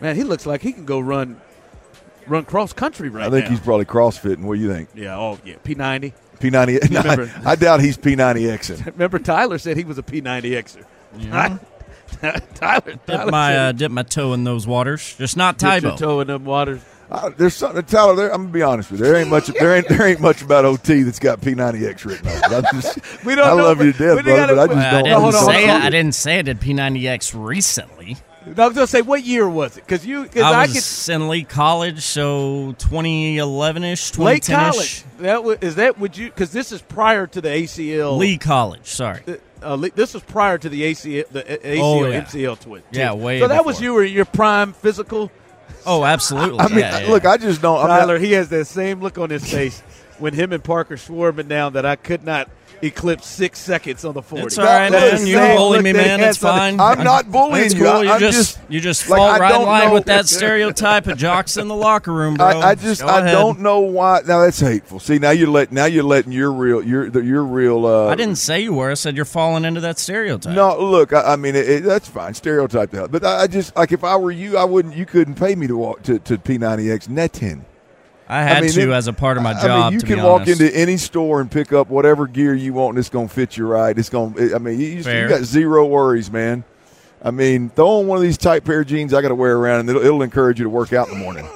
Man, he looks like he can go run run cross country right now. I think now. he's probably CrossFitting. What do you think? yeah, oh yeah, P90. P90. You remember- I, doubt he's P90Xing. Remember Tyler said he was a P90Xer. Yeah. Tyler, Dip my uh, dip my toe in those waters. Just not he dipped your toe in them waters. Uh, there's something, Tyler. There, I'm gonna be honest with you. There ain't much. There ain't. There ain't much about OT that's got P90X written on it. I'm just. We don't I know, love you to but- death, but you brother, gotta- but I just I don't. didn't say hold. I didn't say I did P90X recently. I was gonna say what year was it? Because you, because I I, was in late college, so 2011ish, could late 2010ish. college. That was, is that would you? Because this is prior to the ACL. Lee College, sorry. Uh, le- this was prior to the ACL, the ACL, Oh, yeah. MCL twin. Yeah, way So that was before. you were your prime physical. Oh, absolutely. I mean, yeah, yeah, look. I just don't. I'm Tyler, he has that same look on his face when him and Parker swore me down that I could not eclipse six seconds on the forty. It's all right, That is man. You same bully look me, man. has It's on his- fine. I'm not bullying It's you. cool. You I'm just, just- you just like, fall I right in line know- with that stereotype of jocks in the locker room, bro. I, I just. Go I ahead. don't know why. Now that's hateful. See, now you're let. Now you're letting your real. Your your real. Uh, I didn't say you were. I said you're falling into that stereotype. No, look. I, I mean, it, it, that's fine. Stereotype the hell. But I, I just like if I were you, I wouldn't. You couldn't pay me to walk to, to P90X netting. I had mean, to it- as a part of my job. I mean, you can walk into any store and pick up whatever gear you want, and it's going to fit you right. It's going. to I mean, you, just, you got zero worries, man. I mean, throw on one of these tight pair of jeans I got to wear around, and it'll, it'll encourage you to work out in the morning.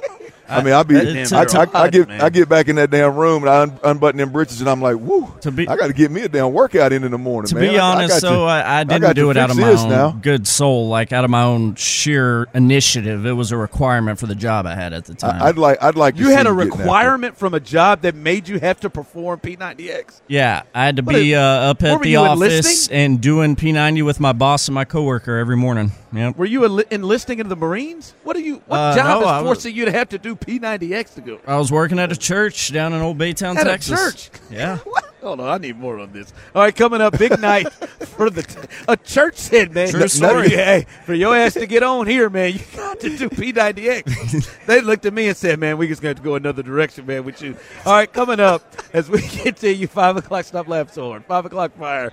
I mean, I'll be. It's I, a- I, I get. man. I get back in that damn room and I un, unbutton them britches, and I'm like, "Woo! To be- I got to get me a damn workout in in the morning." To man. be I- I honest, got though, to- I, I didn't do it out of my own now. good soul, like out of my own sheer initiative. It was a requirement for the job I had at the time. I, would like. I'd like. To You see had a getting after it. requirement from a job that made you have to perform P90X. yeah, I had to What be is- uh, up at the office enlisting? and doing P90 with my boss and my coworker every morning. Yep. Were you enlisting into the Marines? What are you? What Uh, job no, I is was- forcing you to have to do P90X to go? I was working at a church down in Old Baytown, At a Texas. church? Yeah. What? Hold on, I need more on this. All right, coming up, big night for the a church said, man. True story. hey, for your ass to get on here, man, you got to do P90X. they looked at me and said, man, we just got to go another direction, man, with you. All right, coming up as we get to you, five o'clock stop laps on five o'clock fire.